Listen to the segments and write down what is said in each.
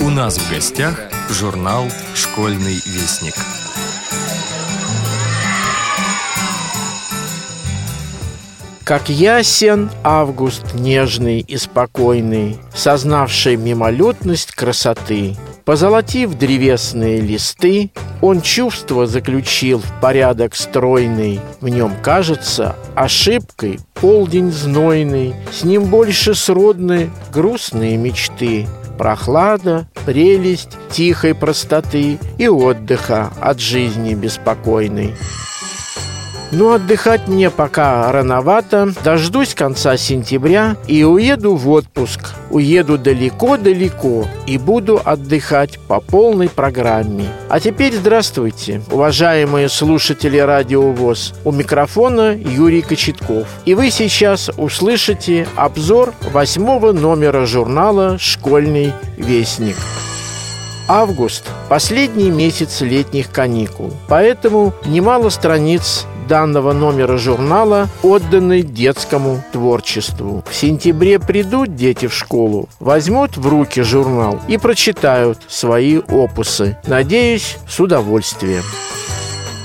У нас в гостях журнал «Школьный вестник». Как ясен август нежный и спокойный, Сознавший мимолетность красоты. Позолотив древесные листы, Он чувство заключил в порядок стройный. В нем кажется ошибкой полдень знойный, С ним больше сродны грустные мечты. Прохлада, прелесть тихой простоты И отдыха от жизни беспокойной. Но отдыхать мне пока рановато. Дождусь конца сентября и уеду в отпуск. Уеду далеко-далеко и буду отдыхать по полной программе. А теперь здравствуйте, уважаемые слушатели Радио ВОЗ. У микрофона Юрий Кочетков. И вы сейчас услышите обзор восьмого номера журнала «Школьный вестник». Август – последний месяц летних каникул, поэтому немало страниц данного номера журнала отданы детскому творчеству. В сентябре придут дети в школу, возьмут в руки журнал и прочитают свои опусы. Надеюсь, с удовольствием.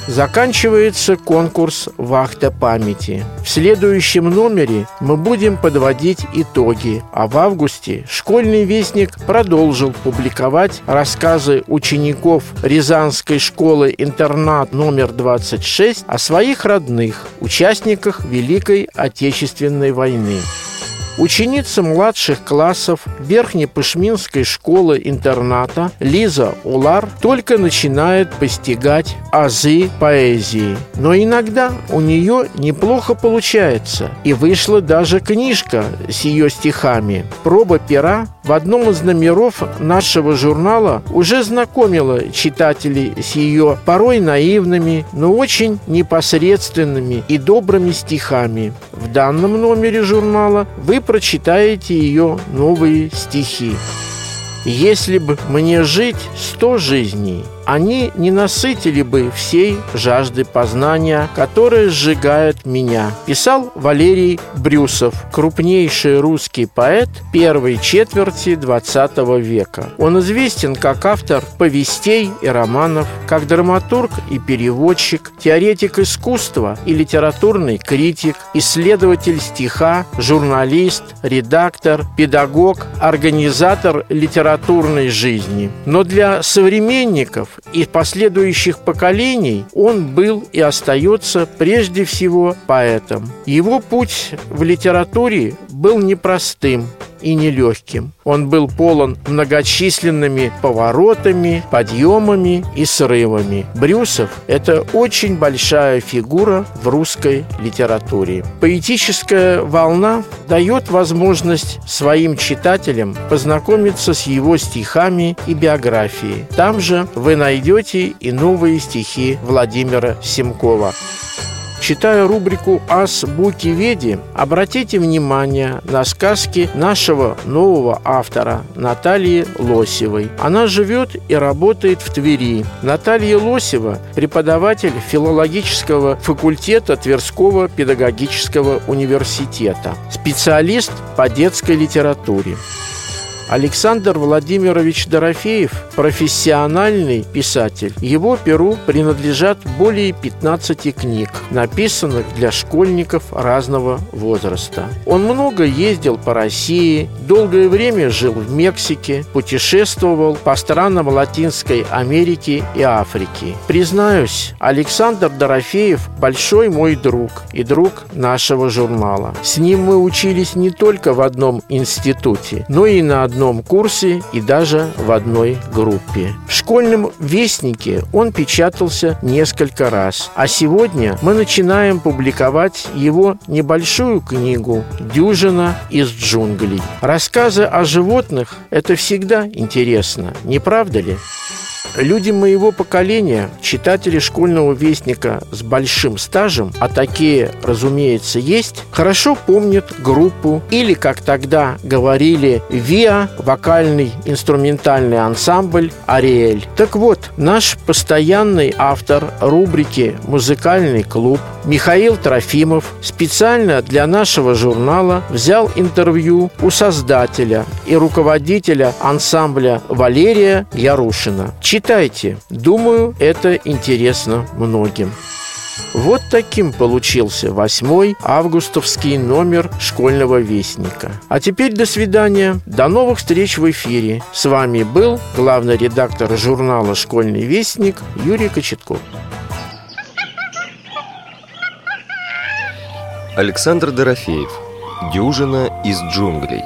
Заканчивается конкурс «Вахта памяти». В следующем номере мы будем подводить итоги, а в августе «Школьный вестник» продолжил публиковать рассказы учеников Рязанской школы-интернат номер 26 о своих родных, участниках Великой Отечественной войны. Ученица младших классов Верхнепышминской школы-интерната Лиза Улар только начинает постигать азы поэзии. Но иногда у нее неплохо получается. И вышла даже книжка с ее стихами. Проба пера в одном из номеров нашего журнала уже знакомила читателей с ее порой наивными, но очень непосредственными и добрыми стихами. В данном номере журнала вы прочитаете ее новые стихи. Если бы мне жить сто жизней, они не насытили бы всей жажды познания, которая сжигает меня. Писал Валерий Брюсов, крупнейший русский поэт первой четверти XX века. Он известен как автор повестей и романов, как драматург и переводчик, теоретик искусства и литературный критик, исследователь стиха, журналист, редактор, педагог, организатор литературной жизни. Но для современников и последующих поколений он был и остается прежде всего поэтом. Его путь в литературе был непростым и нелегким. Он был полон многочисленными поворотами, подъемами и срывами. Брюсов – это очень большая фигура в русской литературе. Поэтическая волна дает возможность своим читателям познакомиться с его стихами и биографией. Там же вы найдете и новые стихи Владимира Семкова. Читая рубрику «Ас Буки Веди», обратите внимание на сказки нашего нового автора Натальи Лосевой. Она живет и работает в Твери. Наталья Лосева – преподаватель филологического факультета Тверского педагогического университета, специалист по детской литературе. Александр Владимирович Дорофеев – профессиональный писатель. Его перу принадлежат более 15 книг, написанных для школьников разного возраста. Он много ездил по России, долгое время жил в Мексике, путешествовал по странам Латинской Америки и Африки. Признаюсь, Александр Дорофеев – большой мой друг и друг нашего журнала. С ним мы учились не только в одном институте, но и на одном курсе и даже в одной группе. В школьном вестнике он печатался несколько раз, а сегодня мы начинаем публиковать его небольшую книгу «Дюжина из джунглей». Рассказы о животных – это всегда интересно, не правда ли? Люди моего поколения, читатели школьного вестника с большим стажем, а такие, разумеется, есть, хорошо помнят группу или, как тогда говорили, ВИА, вокальный инструментальный ансамбль «Ариэль». Так вот, наш постоянный автор рубрики «Музыкальный клуб» Михаил Трофимов специально для нашего журнала взял интервью у создателя и руководителя ансамбля Валерия Ярушина. Читайте. Думаю, это интересно многим. Вот таким получился восьмой августовский номер школьного вестника. А теперь до свидания. До новых встреч в эфире. С вами был главный редактор журнала «Школьный вестник» Юрий Кочетков. Александр Дорофеев. Дюжина из джунглей.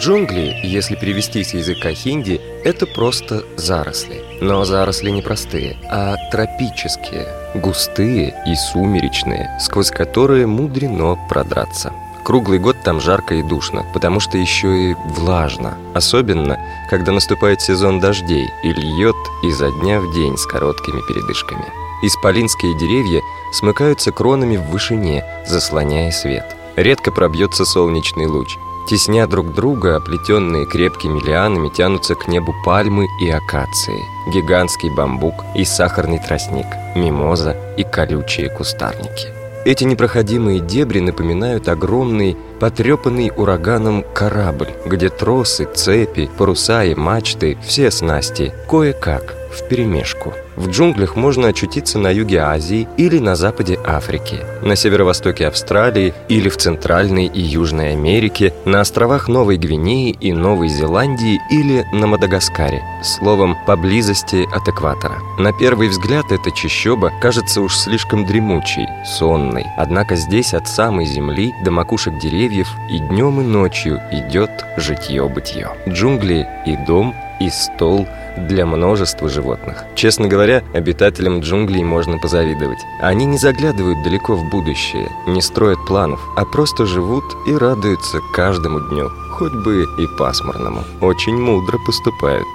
Джунгли, если перевести с языка хинди, это просто заросли. Но заросли не простые, а тропические, густые и сумеречные, сквозь которые мудрено продраться. Круглый год там жарко и душно, потому что еще и влажно. Особенно, когда наступает сезон дождей и льет изо дня в день с короткими передышками. Исполинские деревья смыкаются кронами в вышине, заслоняя свет. Редко пробьется солнечный луч. Тесня друг друга, оплетенные крепкими лианами, тянутся к небу пальмы и акации, гигантский бамбук и сахарный тростник, мимоза и колючие кустарники. Эти непроходимые дебри напоминают огромный, потрепанный ураганом корабль, где тросы, цепи, паруса и мачты, все снасти, кое-как, вперемешку. В джунглях можно очутиться на юге Азии или на западе Африки, на северо-востоке Австралии или в Центральной и Южной Америке, на островах Новой Гвинеи и Новой Зеландии или на Мадагаскаре. Словом, поблизости от экватора. На первый взгляд эта чащоба кажется уж слишком дремучей, сонной. Однако здесь от самой земли до макушек деревьев и днем и ночью идет житье-бытие. Джунгли и дом, и стол – для множества животных. Честно говоря, обитателям джунглей можно позавидовать. Они не заглядывают далеко в будущее, не строят планов, а просто живут и радуются каждому дню, хоть бы и пасмурному. Очень мудро поступают.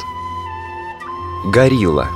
Горилла.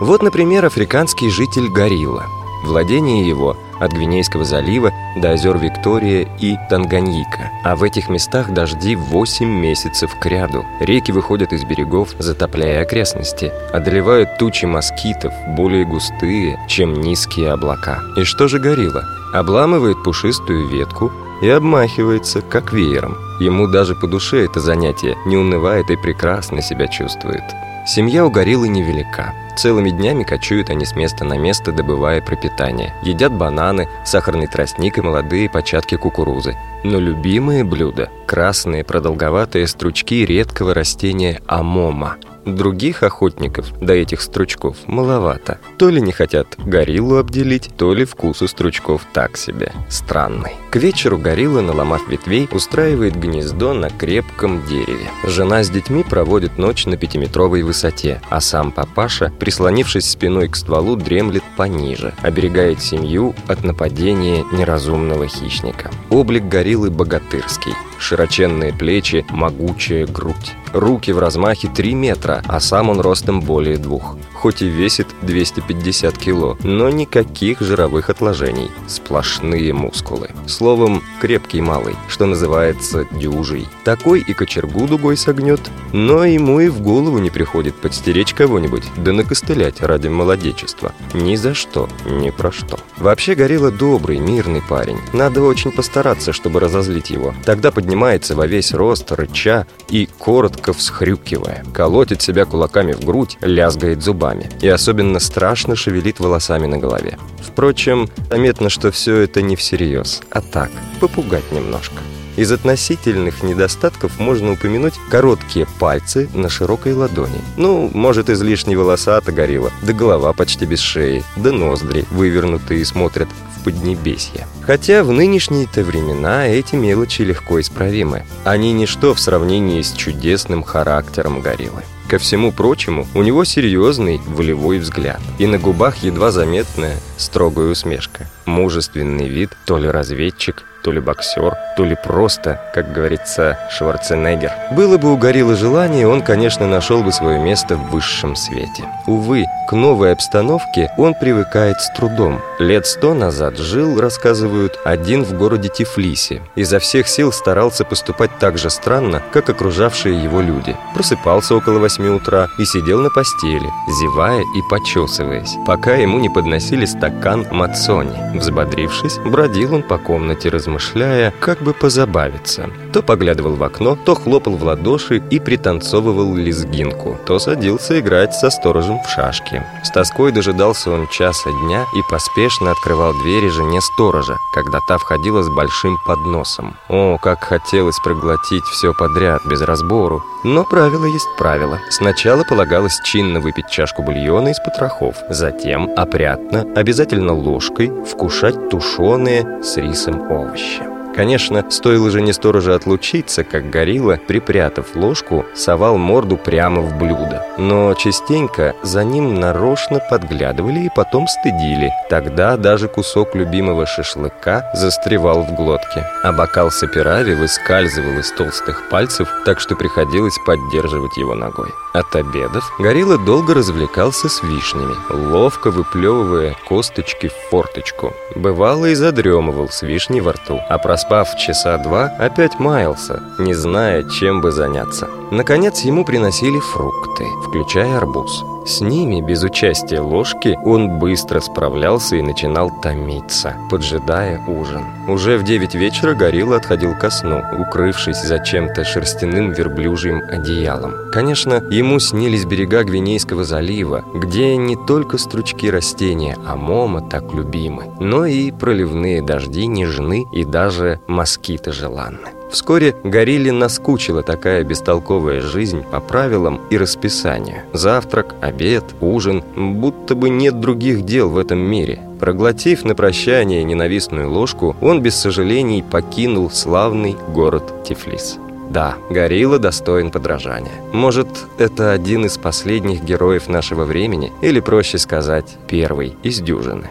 Вот, например, африканский житель горилла. Владение его от Гвинейского залива до озер Виктория и Танганьика. А в этих местах дожди 8 месяцев к ряду. Реки выходят из берегов, затопляя окрестности. Одолевают тучи москитов, более густые, чем низкие облака. И что же горилла? Обламывает пушистую ветку и обмахивается, как веером. Ему даже по душе это занятие, не унывает и прекрасно себя чувствует. Семья у гориллы невелика. Целыми днями кочуют они с места на место, добывая пропитание. Едят бананы, сахарный тростник и молодые початки кукурузы. Но любимые блюда – красные продолговатые стручки редкого растения амома – Других охотников до этих стручков маловато. То ли не хотят гориллу обделить, то ли вкус у стручков так себе. Странный. К вечеру горилла, наломав ветвей, устраивает гнездо на крепком дереве. Жена с детьми проводит ночь на пятиметровой высоте, а сам папаша, прислонившись спиной к стволу, дремлет пониже, оберегает семью от нападения неразумного хищника. Облик гориллы богатырский. Широченные плечи, могучая грудь. Руки в размахе 3 метра, а сам он ростом более двух. Хоть и весит 250 кило, но никаких жировых отложений. Сплошные мускулы. Словом, крепкий малый, что называется дюжий. Такой и кочергу дугой согнет, но ему и в голову не приходит подстеречь кого-нибудь, да накостылять ради молодечества. Ни за что, ни про что. Вообще Горилла добрый, мирный парень. Надо очень постараться, чтобы разозлить его. Тогда поднимается во весь рост, рыча и коротко всхрюкивая. Колотит себя кулаками в грудь, лязгает зубами. И особенно страшно шевелит волосами на голове. Впрочем, заметно, что все это не всерьез, а так, попугать немножко. Из относительных недостатков можно упомянуть короткие пальцы на широкой ладони. Ну, может, излишне волосата горилла, да голова почти без шеи, да ноздри вывернутые смотрят в поднебесье. Хотя в нынешние-то времена эти мелочи легко исправимы. Они ничто в сравнении с чудесным характером гориллы. Ко всему прочему, у него серьезный волевой взгляд, и на губах едва заметная строгая усмешка. Мужественный вид, то ли разведчик, то ли боксер, то ли просто, как говорится, Шварценеггер. Было бы у Гориллы желание, он, конечно, нашел бы свое место в высшем свете. Увы, к новой обстановке он привыкает с трудом. Лет сто назад жил, рассказывают, один в городе Тифлисе. Изо всех сил старался поступать так же странно, как окружавшие его люди. Просыпался около восьми утра и сидел на постели, зевая и почесываясь, пока ему не подносили стакан мацони. Взбодрившись, бродил он по комнате, размышляя, как бы позабавиться. То поглядывал в окно, то хлопал в ладоши и пританцовывал лезгинку, то садился играть со сторожем в шашки. С тоской дожидался он часа дня и поспешно открывал двери жене сторожа, когда та входила с большим подносом. О, как хотелось проглотить все подряд, без разбору. Но правило есть правило. Сначала полагалось чинно выпить чашку бульона из потрохов, затем опрятно, обязательно ложкой, вкушать тушеные с рисом овощи. Конечно, стоило же не сторожа отлучиться, как горилла, припрятав ложку, совал морду прямо в блюдо. Но частенько за ним нарочно подглядывали и потом стыдили. Тогда даже кусок любимого шашлыка застревал в глотке. А бокал сапирави выскальзывал из толстых пальцев, так что приходилось поддерживать его ногой. От обедов горилла долго развлекался с вишнями, ловко выплевывая косточки в форточку. Бывало и задремывал с вишней во рту, а проспав часа два, опять маялся, не зная, чем бы заняться. Наконец ему приносили фрукты, включая арбуз. С ними, без участия ложки, он быстро справлялся и начинал томиться, поджидая ужин. Уже в девять вечера горилла отходил ко сну, укрывшись за чем-то шерстяным верблюжьим одеялом. Конечно, ему снились берега Гвинейского залива, где не только стручки растения, а мома так любимы, но и проливные дожди нежны и даже москиты желанны. Вскоре Горилле наскучила такая бестолковая жизнь по правилам и расписанию. Завтрак, обед, ужин, будто бы нет других дел в этом мире. Проглотив на прощание ненавистную ложку, он без сожалений покинул славный город Тифлис. Да, Горилла достоин подражания. Может, это один из последних героев нашего времени, или, проще сказать, первый из дюжины.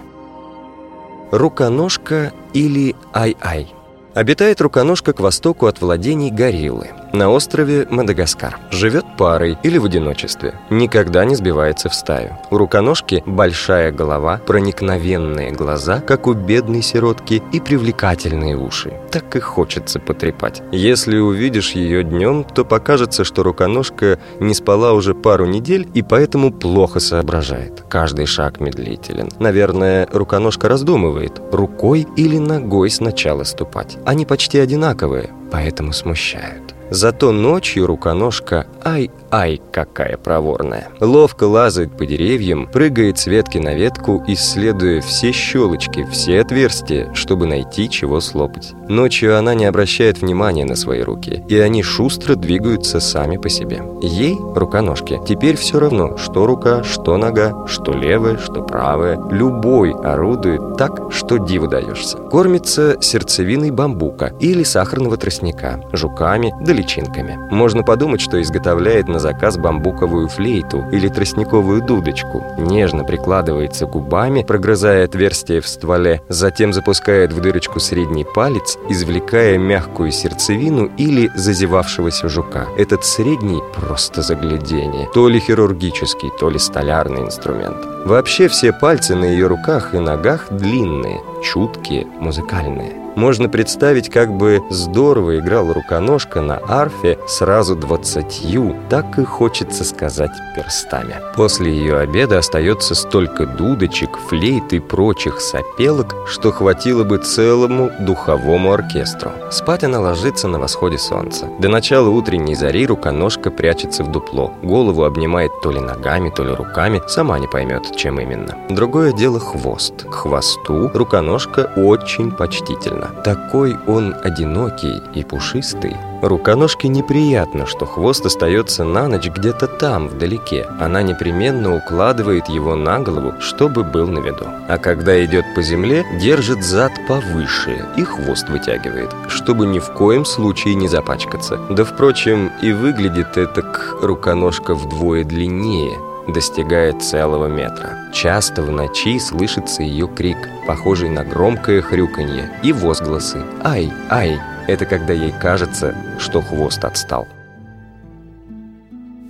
Руконожка или ай-ай – Обитает руконожка к востоку от владений гориллы, на острове Мадагаскар. Живет парой или в одиночестве, никогда не сбивается в стаю. У руконожки большая голова, проникновенные глаза, как у бедной сиротки, и привлекательные уши. Так и хочется потрепать. Если увидишь ее днем, то покажется, что руконожка не спала уже пару недель и поэтому плохо соображает. Каждый шаг медлителен. Наверное, руконожка раздумывает, рукой или ногой сначала ступать. Они почти одинаковые, поэтому смущают. Зато ночью руконожка ай-ай какая проворная. Ловко лазает по деревьям, прыгает с ветки на ветку, исследуя все щелочки, все отверстия, чтобы найти чего слопать. Ночью она не обращает внимания на свои руки, и они шустро двигаются сами по себе. Ей, руконожке, теперь все равно, что рука, что нога, что левая, что правая. Любой орудует так, что диву даешься. Кормится сердцевиной бамбука или сахарного тростника, жуками да личинками. Можно подумать, что изготовляет на заказ бамбуковую флейту или тростниковую дудочку. Нежно прикладывается губами, прогрызая отверстие в стволе, затем запускает в дырочку средний палец, извлекая мягкую сердцевину или зазевавшегося жука. Этот средний просто заглядение. То ли хирургический, то ли столярный инструмент. Вообще все пальцы на ее руках и ногах длинные, чуткие, музыкальные. Можно представить, как бы здорово играл руконожка на арфе сразу двадцатью, так и хочется сказать перстами. После ее обеда остается столько дудочек, флейт и прочих сопелок, что хватило бы целому духовому оркестру. Спать она ложится на восходе солнца. До начала утренней зари руконожка прячется в дупло. Голову обнимает то ли ногами, то ли руками, сама не поймет, чем именно. Другое дело хвост. К хвосту руконожка очень почтительна Ворона. Такой он одинокий и пушистый. Руконожке неприятно, что хвост остается на ночь где-то там, вдалеке. Она непременно укладывает его на голову, чтобы был на виду. А когда идет по земле, держит зад повыше и хвост вытягивает, чтобы ни в коем случае не запачкаться. Да, впрочем, и выглядит это руконожка вдвое длиннее – достигает целого метра. Часто в ночи слышится ее крик, похожий на громкое хрюканье, и возгласы «Ай! Ай!» Это когда ей кажется, что хвост отстал.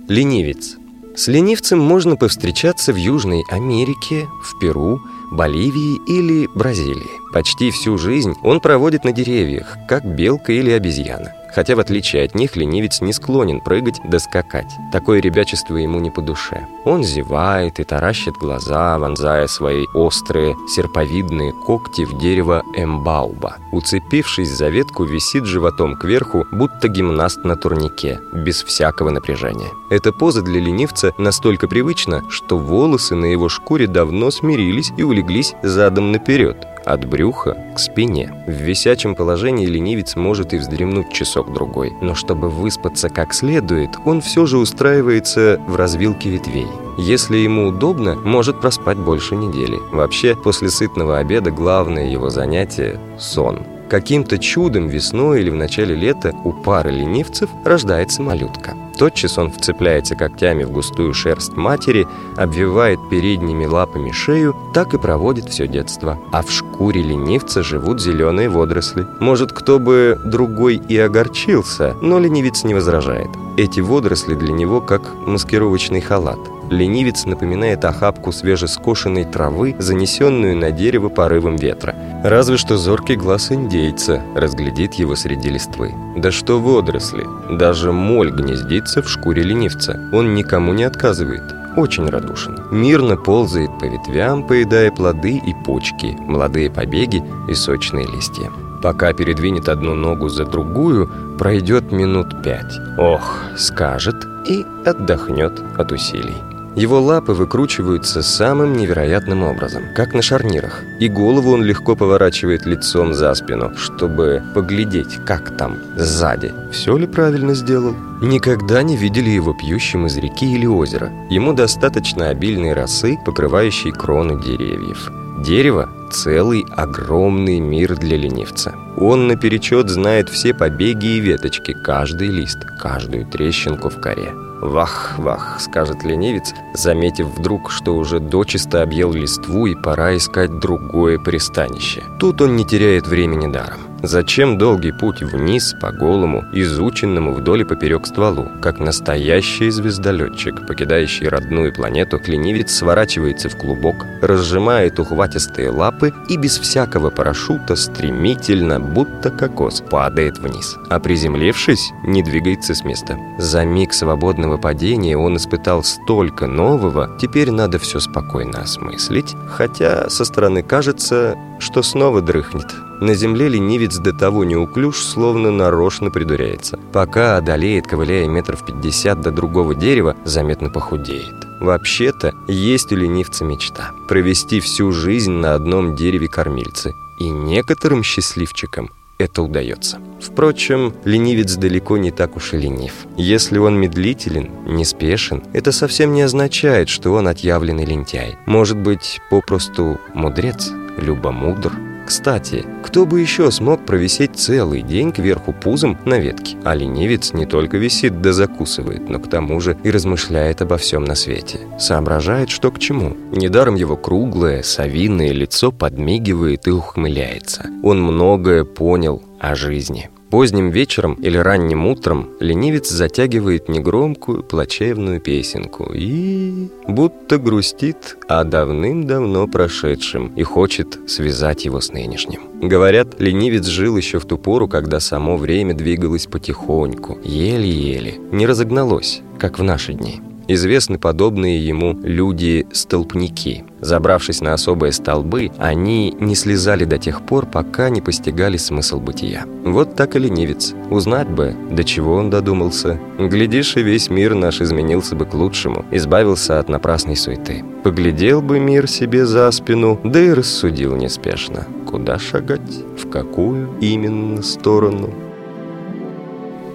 Ленивец. С ленивцем можно повстречаться в Южной Америке, в Перу, Боливии или Бразилии. Почти всю жизнь он проводит на деревьях, как белка или обезьяна. Хотя, в отличие от них, ленивец не склонен прыгать да скакать. Такое ребячество ему не по душе. Он зевает и таращит глаза, вонзая свои острые серповидные когти в дерево эмбауба. Уцепившись за ветку, висит животом кверху, будто гимнаст на турнике, без всякого напряжения. Эта поза для ленивца настолько привычна, что волосы на его шкуре давно смирились и улеглись задом наперед, от брюха к спине. В висячем положении ленивец может и вздремнуть часок-другой, но чтобы выспаться как следует, он все же устраивается в развилке ветвей. Если ему удобно, может проспать больше недели. Вообще, после сытного обеда главное его занятие – сон. Каким-то чудом весной или в начале лета у пары ленивцев рождается малютка. Тотчас он вцепляется когтями в густую шерсть матери, обвивает передними лапами шею, так и проводит все детство. А в шкуре ленивца живут зеленые водоросли. Может, кто бы другой и огорчился, но ленивец не возражает. Эти водоросли для него как маскировочный халат. Ленивец напоминает охапку свежескошенной травы, занесенную на дерево порывом ветра. Разве что зоркий глаз индейца разглядит его среди листвы. Да что водоросли, даже моль гнездится в шкуре ленивца. Он никому не отказывает очень радушен. Мирно ползает по ветвям, поедая плоды и почки, молодые побеги и сочные листья. Пока передвинет одну ногу за другую, пройдет минут пять. Ох, скажет и отдохнет от усилий. Его лапы выкручиваются самым невероятным образом, как на шарнирах, и голову он легко поворачивает лицом за спину, чтобы поглядеть, как там, сзади. Все ли правильно сделал? Никогда не видели его пьющим из реки или озера. Ему достаточно обильной росы, покрывающей кроны деревьев. Дерево – целый огромный мир для ленивца. Он наперечет знает все побеги и веточки, каждый лист, каждую трещинку в коре. «Вах, вах», — скажет ленивец, заметив вдруг, что уже дочисто объел листву и пора искать другое пристанище. Тут он не теряет времени даром. Зачем долгий путь вниз по голому, изученному вдоль и поперек стволу? Как настоящий звездолетчик, покидающий родную планету, ленивец сворачивается в клубок, разжимает ухватистые лапы и без всякого парашюта стремительно, будто кокос, падает вниз. А приземлившись, не двигается с места. За миг свободного падения он испытал столько нового, теперь надо все спокойно осмыслить, хотя со стороны кажется, что снова дрыхнет. На земле ленивец до того неуклюж, словно нарочно придуряется. Пока одолеет, ковыляя метров пятьдесят до другого дерева, заметно похудеет. Вообще-то, есть у ленивца мечта – провести всю жизнь на одном дереве кормильцы. И некоторым счастливчикам это удается. Впрочем, ленивец далеко не так уж и ленив. Если он медлителен, неспешен, это совсем не означает, что он отъявленный лентяй. Может быть, попросту мудрец, любомудр. Кстати, кто бы еще смог провисеть целый день кверху пузом на ветке? А ленивец не только висит да закусывает, но к тому же и размышляет обо всем на свете. Соображает, что к чему. Недаром его круглое, совиное лицо подмигивает и ухмыляется. Он многое понял о жизни. Поздним вечером или ранним утром ленивец затягивает негромкую плачевную песенку и будто грустит о давным-давно прошедшем и хочет связать его с нынешним. Говорят, ленивец жил еще в ту пору, когда само время двигалось потихоньку, еле-еле, не разогналось, как в наши дни известны подобные ему люди-столпники. Забравшись на особые столбы, они не слезали до тех пор, пока не постигали смысл бытия. Вот так и ленивец. Узнать бы, до чего он додумался. Глядишь, и весь мир наш изменился бы к лучшему, избавился от напрасной суеты. Поглядел бы мир себе за спину, да и рассудил неспешно. Куда шагать? В какую именно сторону?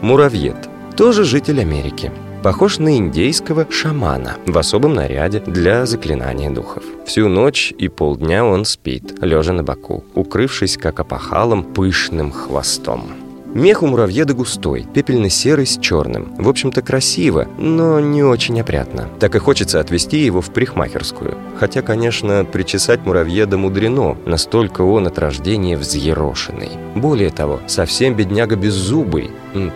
Муравьед. Тоже житель Америки похож на индейского шамана в особом наряде для заклинания духов. Всю ночь и полдня он спит, лежа на боку, укрывшись как опахалом пышным хвостом. Мех у муравьеда густой, пепельно-серый с черным. В общем-то, красиво, но не очень опрятно. Так и хочется отвезти его в парикмахерскую. Хотя, конечно, причесать муравьеда мудрено, настолько он от рождения взъерошенный. Более того, совсем бедняга беззубый.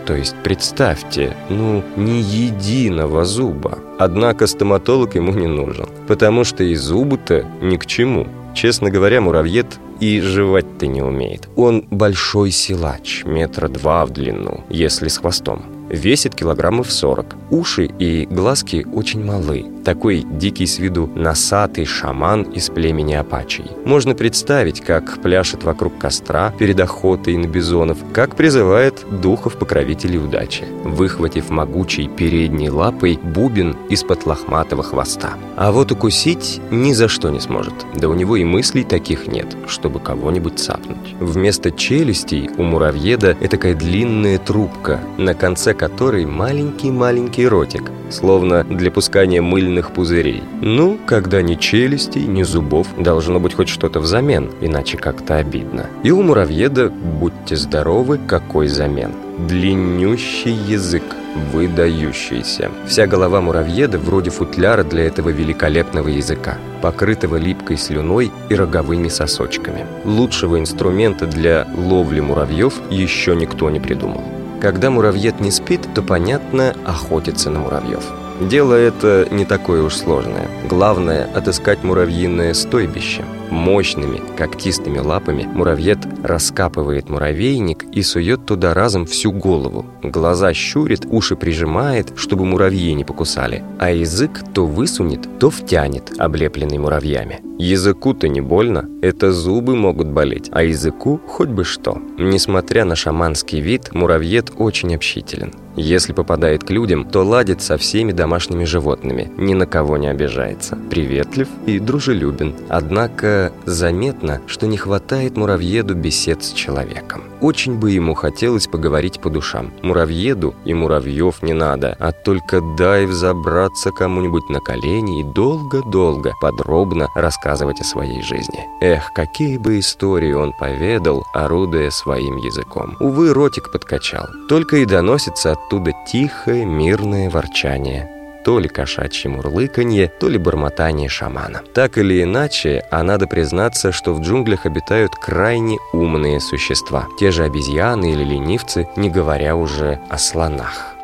То есть, представьте, ну, ни единого зуба. Однако стоматолог ему не нужен, потому что и зубы-то ни к чему. Честно говоря, муравьед и жевать-то не умеет. Он большой силач, метра два в длину, если с хвостом. Весит килограммов 40. Уши и глазки очень малы. Такой дикий с виду носатый шаман из племени апачей. Можно представить, как пляшет вокруг костра перед охотой на бизонов, как призывает духов-покровителей удачи, выхватив могучей передней лапой бубен из-под лохматого хвоста. А вот укусить ни за что не сможет. Да у него и мыслей таких нет, чтобы кого-нибудь цапнуть. Вместо челюстей у муравьеда такая длинная трубка, на конце которой маленький-маленький ротик, словно для пускания мыльных пузырей. Ну, когда ни челюстей, ни зубов, должно быть хоть что-то взамен, иначе как-то обидно. И у муравьеда, будьте здоровы, какой замен. Длиннющий язык, выдающийся. Вся голова муравьеда вроде футляра для этого великолепного языка, покрытого липкой слюной и роговыми сосочками. Лучшего инструмента для ловли муравьев еще никто не придумал. Когда муравьед не спит, то, понятно, охотится на муравьев. Дело это не такое уж сложное. Главное – отыскать муравьиное стойбище. Мощными, когтистыми лапами муравьед раскапывает муравейник и сует туда разом всю голову. Глаза щурит, уши прижимает, чтобы муравьи не покусали. А язык то высунет, то втянет, облепленный муравьями. Языку-то не больно, это зубы могут болеть, а языку хоть бы что. Несмотря на шаманский вид, муравьед очень общителен. Если попадает к людям, то ладит со всеми домашними животными, ни на кого не обижается, приветлив и дружелюбен. Однако заметно, что не хватает муравьеду бесед с человеком. Очень бы ему хотелось поговорить по душам. Муравьеду и муравьев не надо, а только дай взобраться кому-нибудь на колени и долго-долго, подробно рассказывать о своей жизни. Эх, какие бы истории он поведал, орудуя своим языком. Увы, ротик подкачал. Только и доносится оттуда тихое, мирное ворчание то ли кошачье мурлыканье, то ли бормотание шамана. Так или иначе, а надо признаться, что в джунглях обитают крайне умные существа. Те же обезьяны или ленивцы, не говоря уже о слонах.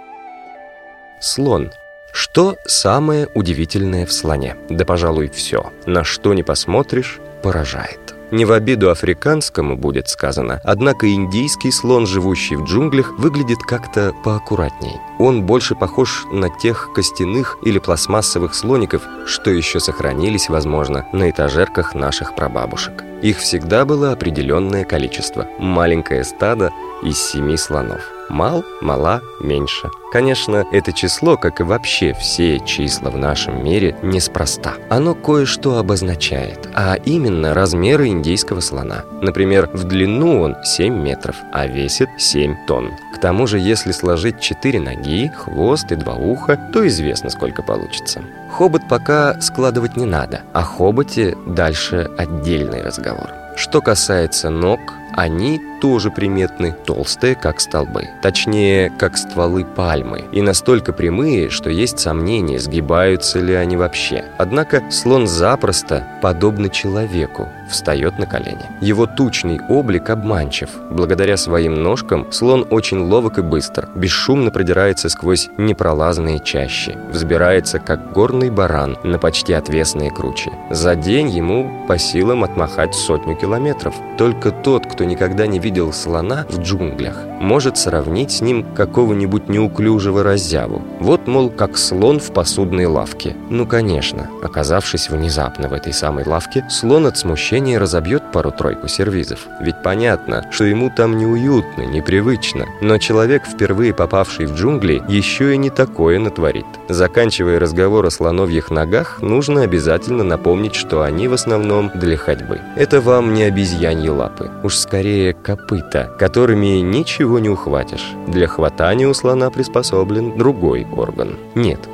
Слон. Что самое удивительное в слоне? Да, пожалуй, все. На что не посмотришь, поражает. Не в обиду африканскому будет сказано, однако индийский слон, живущий в джунглях, выглядит как-то поаккуратней. Он больше похож на тех костяных или пластмассовых слоников, что еще сохранились, возможно, на этажерках наших прабабушек. Их всегда было определенное количество. Маленькое стадо из семи слонов. Мал, мала, меньше. Конечно, это число, как и вообще все числа в нашем мире, неспроста. Оно кое-что обозначает, а именно размеры индийского слона. Например, в длину он 7 метров, а весит 7 тонн. К тому же, если сложить 4 ноги, хвост и два уха, то известно, сколько получится. Хобот пока складывать не надо, о хоботе дальше отдельный разговор. Что касается ног, они тоже приметны, толстые, как столбы. Точнее, как стволы пальмы. И настолько прямые, что есть сомнения, сгибаются ли они вообще. Однако слон запросто, подобно человеку, встает на колени. Его тучный облик обманчив. Благодаря своим ножкам слон очень ловок и быстр, бесшумно продирается сквозь непролазные чащи, взбирается, как горный баран, на почти отвесные кручи. За день ему по силам отмахать сотню километров. Только тот, кто никогда не видел слона в джунглях, может сравнить с ним какого-нибудь неуклюжего раззяву. Вот, мол, как слон в посудной лавке. Ну, конечно, оказавшись внезапно в этой самой лавке, слон от смущения разобьет пару-тройку сервизов. Ведь понятно, что ему там неуютно, непривычно. Но человек, впервые попавший в джунгли, еще и не такое натворит. Заканчивая разговор о слоновьих ногах, нужно обязательно напомнить, что они в основном для ходьбы. Это вам не обезьяньи лапы, уж скорее копыта, которыми ничего не ухватишь. Для хватания у слона приспособлен другой орган. Нет,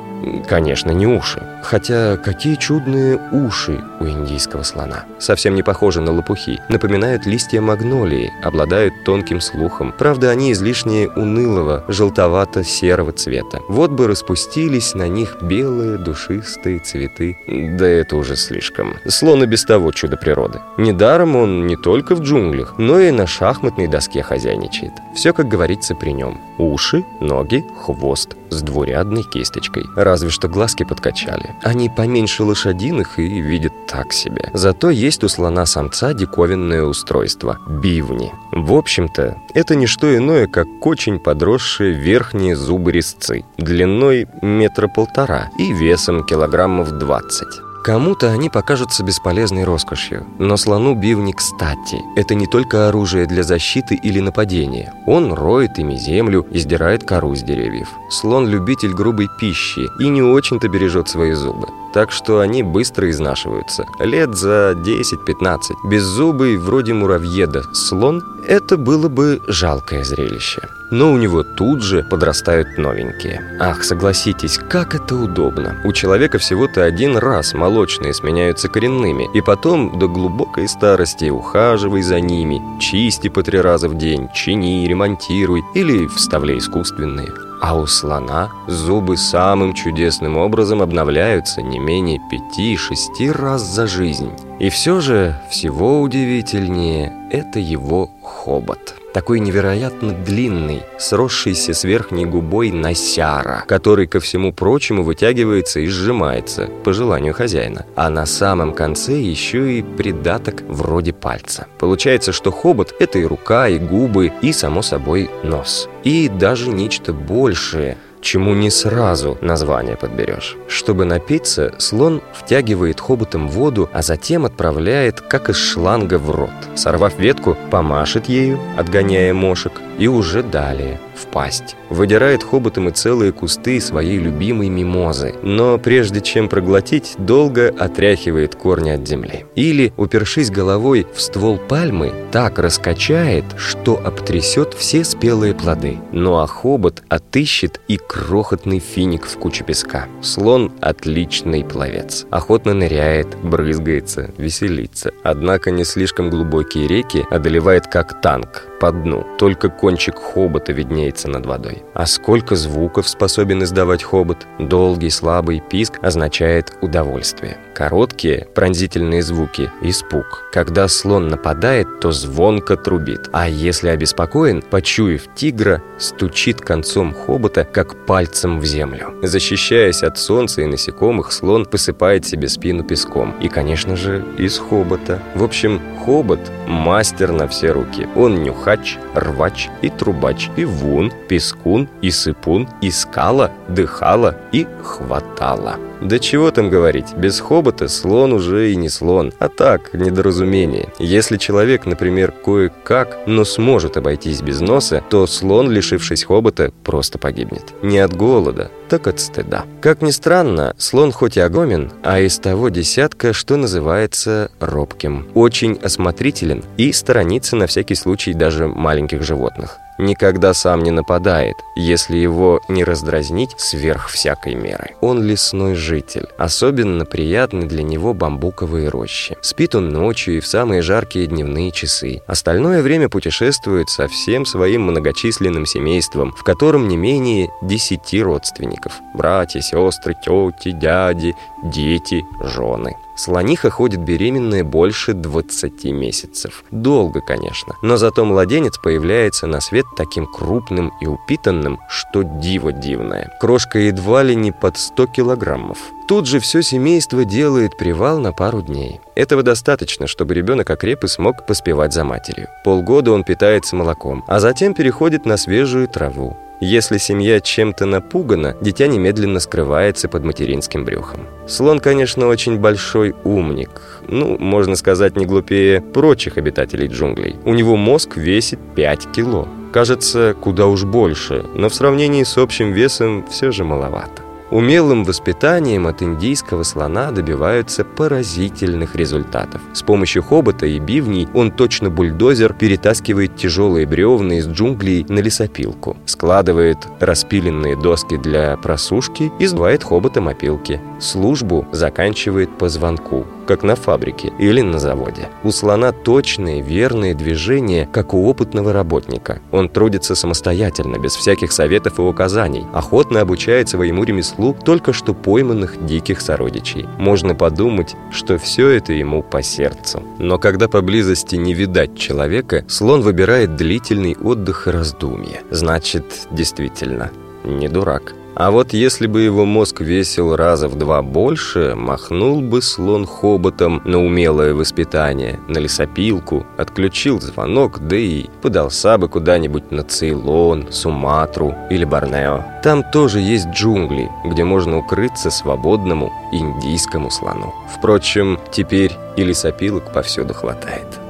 Конечно, не уши. Хотя какие чудные уши у индийского слона. Совсем не похожи на лопухи. Напоминают листья магнолии, обладают тонким слухом. Правда, они излишне унылого, желтовато-серого цвета. Вот бы распустились на них белые душистые цветы. Да это уже слишком. Слон и без того чудо природы. Недаром он не только в джунглях, но и на шахматной доске хозяйничает. Все, как говорится, при нем. Уши, ноги, хвост с двурядной кисточкой. Разве что глазки подкачали. Они поменьше лошадиных и видят так себе. Зато есть у слона-самца диковинное устройство – бивни. В общем-то, это не что иное, как очень подросшие верхние зубы резцы, длиной метра полтора и весом килограммов 20. Кому-то они покажутся бесполезной роскошью, но слону бивни кстати. Это не только оружие для защиты или нападения. Он роет ими землю и сдирает кору с деревьев. Слон – любитель грубой пищи и не очень-то бережет свои зубы. Так что они быстро изнашиваются. Лет за 10-15. Беззубый, вроде муравьеда, слон – это было бы жалкое зрелище. Но у него тут же подрастают новенькие. Ах, согласитесь, как это удобно. У человека всего-то один раз молочные сменяются коренными, и потом до глубокой старости ухаживай за ними, чисти по три раза в день, чини, ремонтируй или вставляй искусственные. А у слона зубы самым чудесным образом обновляются не менее пяти-шести раз за жизнь. И все же всего удивительнее – это его хобот такой невероятно длинный, сросшийся с верхней губой носяра, который, ко всему прочему, вытягивается и сжимается, по желанию хозяина. А на самом конце еще и придаток вроде пальца. Получается, что хобот – это и рука, и губы, и, само собой, нос. И даже нечто большее – чему не сразу название подберешь. Чтобы напиться, слон втягивает хоботом воду, а затем отправляет, как из шланга, в рот. Сорвав ветку, помашет ею, отгоняя мошек, и уже далее в пасть. Выдирает хоботом и целые кусты своей любимой мимозы, но прежде чем проглотить, долго отряхивает корни от земли. Или, упершись головой в ствол пальмы, так раскачает, что обтрясет все спелые плоды. Ну а хобот отыщет и крохотный финик в куче песка. Слон – отличный пловец. Охотно ныряет, брызгается, веселится. Однако не слишком глубокие реки одолевает как танк по дну. Только кончик хобота виднеется над водой. А сколько звуков способен издавать хобот? Долгий слабый писк означает удовольствие. Короткие пронзительные звуки – испуг. Когда слон нападает, то звонко трубит. А если обеспокоен, почуяв тигра, стучит концом хобота, как пальцем в землю. Защищаясь от солнца и насекомых, слон посыпает себе спину песком. И, конечно же, из хобота. В общем, хобот – мастер на все руки. Он нюхач, рвач и трубач, и вун, пескун, и сыпун, и скала, дыхала и хватала. Да чего там говорить, без хобота слон уже и не слон, а так, недоразумение. Если человек, например, кое-как, но сможет обойтись без носа, то слон, лишившись хобота, просто погибнет. Не от голода, так от стыда. Как ни странно, слон хоть и огромен, а из того десятка, что называется робким. Очень осмотрителен и сторонится на всякий случай даже маленьких животных никогда сам не нападает, если его не раздразнить сверх всякой меры. Он лесной житель. Особенно приятны для него бамбуковые рощи. Спит он ночью и в самые жаркие дневные часы. Остальное время путешествует со всем своим многочисленным семейством, в котором не менее десяти родственников. Братья, сестры, тети, дяди, дети, жены. Слониха ходит беременная больше 20 месяцев. Долго, конечно. Но зато младенец появляется на свет таким крупным и упитанным, что диво дивное. Крошка едва ли не под 100 килограммов. Тут же все семейство делает привал на пару дней. Этого достаточно, чтобы ребенок окреп и смог поспевать за матерью. Полгода он питается молоком, а затем переходит на свежую траву. Если семья чем-то напугана, дитя немедленно скрывается под материнским брюхом. Слон, конечно, очень большой умник. Ну, можно сказать, не глупее прочих обитателей джунглей. У него мозг весит 5 кило. Кажется, куда уж больше, но в сравнении с общим весом все же маловато. Умелым воспитанием от индийского слона добиваются поразительных результатов. С помощью хобота и бивней он точно бульдозер перетаскивает тяжелые бревна из джунглей на лесопилку, складывает распиленные доски для просушки и сдувает хоботом опилки. Службу заканчивает по звонку, как на фабрике или на заводе. У слона точные, верные движения, как у опытного работника. Он трудится самостоятельно, без всяких советов и указаний, охотно обучает своему ремеслу только что пойманных диких сородичей. Можно подумать, что все это ему по сердцу. Но когда поблизости не видать человека, слон выбирает длительный отдых и раздумье. Значит, действительно, не дурак. А вот если бы его мозг весил раза в два больше, махнул бы слон хоботом на умелое воспитание, на лесопилку, отключил звонок, да и подался бы куда-нибудь на Цейлон, Суматру или Борнео. Там тоже есть джунгли, где можно укрыться свободному индийскому слону. Впрочем, теперь и лесопилок повсюду хватает.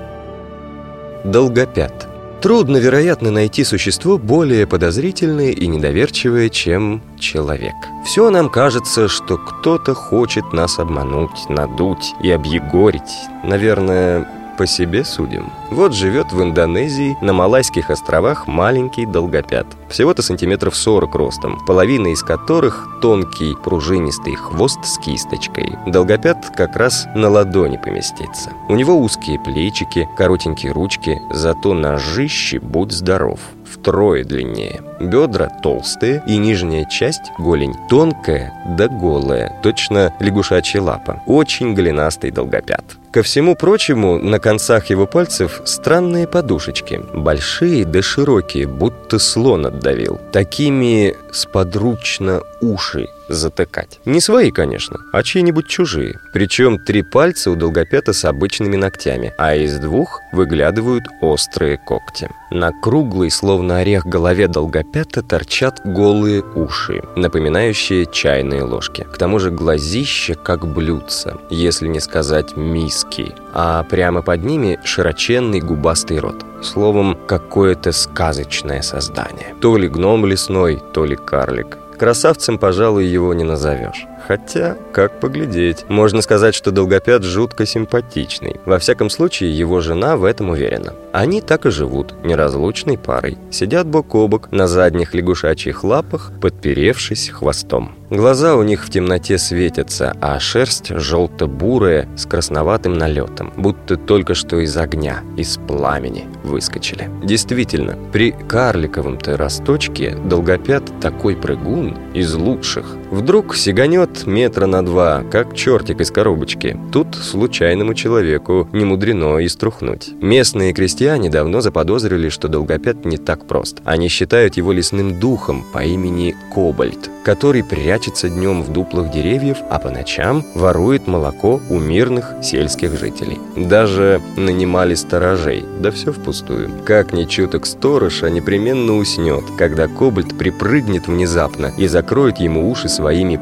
Долгопят – Трудно, вероятно, найти существо более подозрительное и недоверчивое, чем человек. Все нам кажется, что кто-то хочет нас обмануть, надуть и объегорить. Наверное, по себе судим. Вот живет в Индонезии, на Малайских островах маленький долгопят. Всего-то сантиметров 40 ростом, половина из которых тонкий пружинистый хвост с кисточкой. Долгопят как раз на ладони поместится. У него узкие плечики, коротенькие ручки, зато ножище будь здоров втрое длиннее. Бедра толстые и нижняя часть, голень, тонкая да голая, точно лягушачья лапа. Очень голенастый долгопят. Ко всему прочему, на концах его пальцев странные подушечки. Большие да широкие, будто слон отдавил. Такими сподручно уши затыкать. Не свои, конечно, а чьи-нибудь чужие. Причем три пальца у долгопята с обычными ногтями, а из двух выглядывают острые когти. На круглой, словно орех голове долгопята торчат голые уши, напоминающие чайные ложки. К тому же глазища как блюдца, если не сказать миски, а прямо под ними широченный губастый рот. Словом, какое-то сказочное создание. То ли гном лесной, то ли карлик. Красавцем, пожалуй, его не назовешь. Хотя, как поглядеть. Можно сказать, что Долгопят жутко симпатичный. Во всяком случае, его жена в этом уверена. Они так и живут, неразлучной парой. Сидят бок о бок на задних лягушачьих лапах, подперевшись хвостом. Глаза у них в темноте светятся, а шерсть желто-бурая с красноватым налетом, будто только что из огня, из пламени выскочили. Действительно, при карликовом-то росточке долгопят такой прыгун из лучших. Вдруг сиганет метра на два, как чертик из коробочки. Тут случайному человеку не мудрено и струхнуть. Местные крестьяне давно заподозрили, что долгопят не так прост. Они считают его лесным духом по имени Кобальт, который прячется днем в дуплах деревьев, а по ночам ворует молоко у мирных сельских жителей. Даже нанимали сторожей, да все впустую. Как ни чуток сторож, а непременно уснет, когда кобальт припрыгнет внезапно и закроет ему уши своими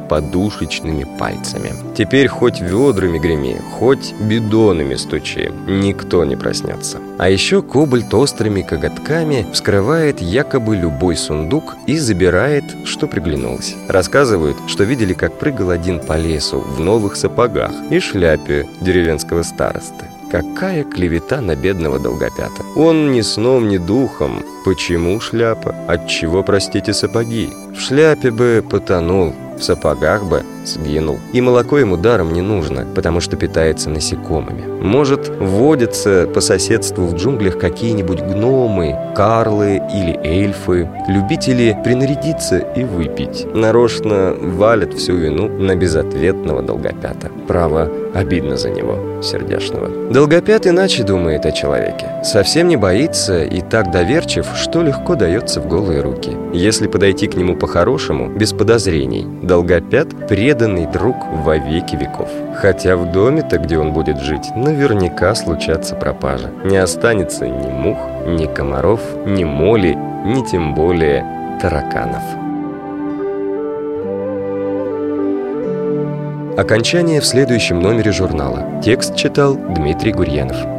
подушечными пальцами. Теперь хоть ведрами греми, хоть бидонами стучи, никто не проснется. А еще кобальт острыми коготками вскрывает якобы любой сундук и забирает, что приглянулось. Рассказывают, что видели, как прыгал один по лесу в новых сапогах и шляпе деревенского старосты. Какая клевета на бедного долгопята. Он ни сном, ни духом. Почему шляпа? Отчего, простите, сапоги? В шляпе бы потонул, в сапогах бы сгинул. И молоко ему даром не нужно, потому что питается насекомыми. Может, водятся по соседству в джунглях какие-нибудь гномы, карлы или эльфы, любители принарядиться и выпить. Нарочно валят всю вину на безответного долгопята. Право, обидно за него, сердешного. Долгопят иначе думает о человеке. Совсем не боится и так доверчив, что легко дается в голые руки. Если подойти к нему по-хорошему, без подозрений, долгопят пред преданный друг во веки веков. Хотя в доме-то, где он будет жить, наверняка случатся пропажи. Не останется ни мух, ни комаров, ни моли, ни тем более тараканов. Окончание в следующем номере журнала. Текст читал Дмитрий Гурьянов.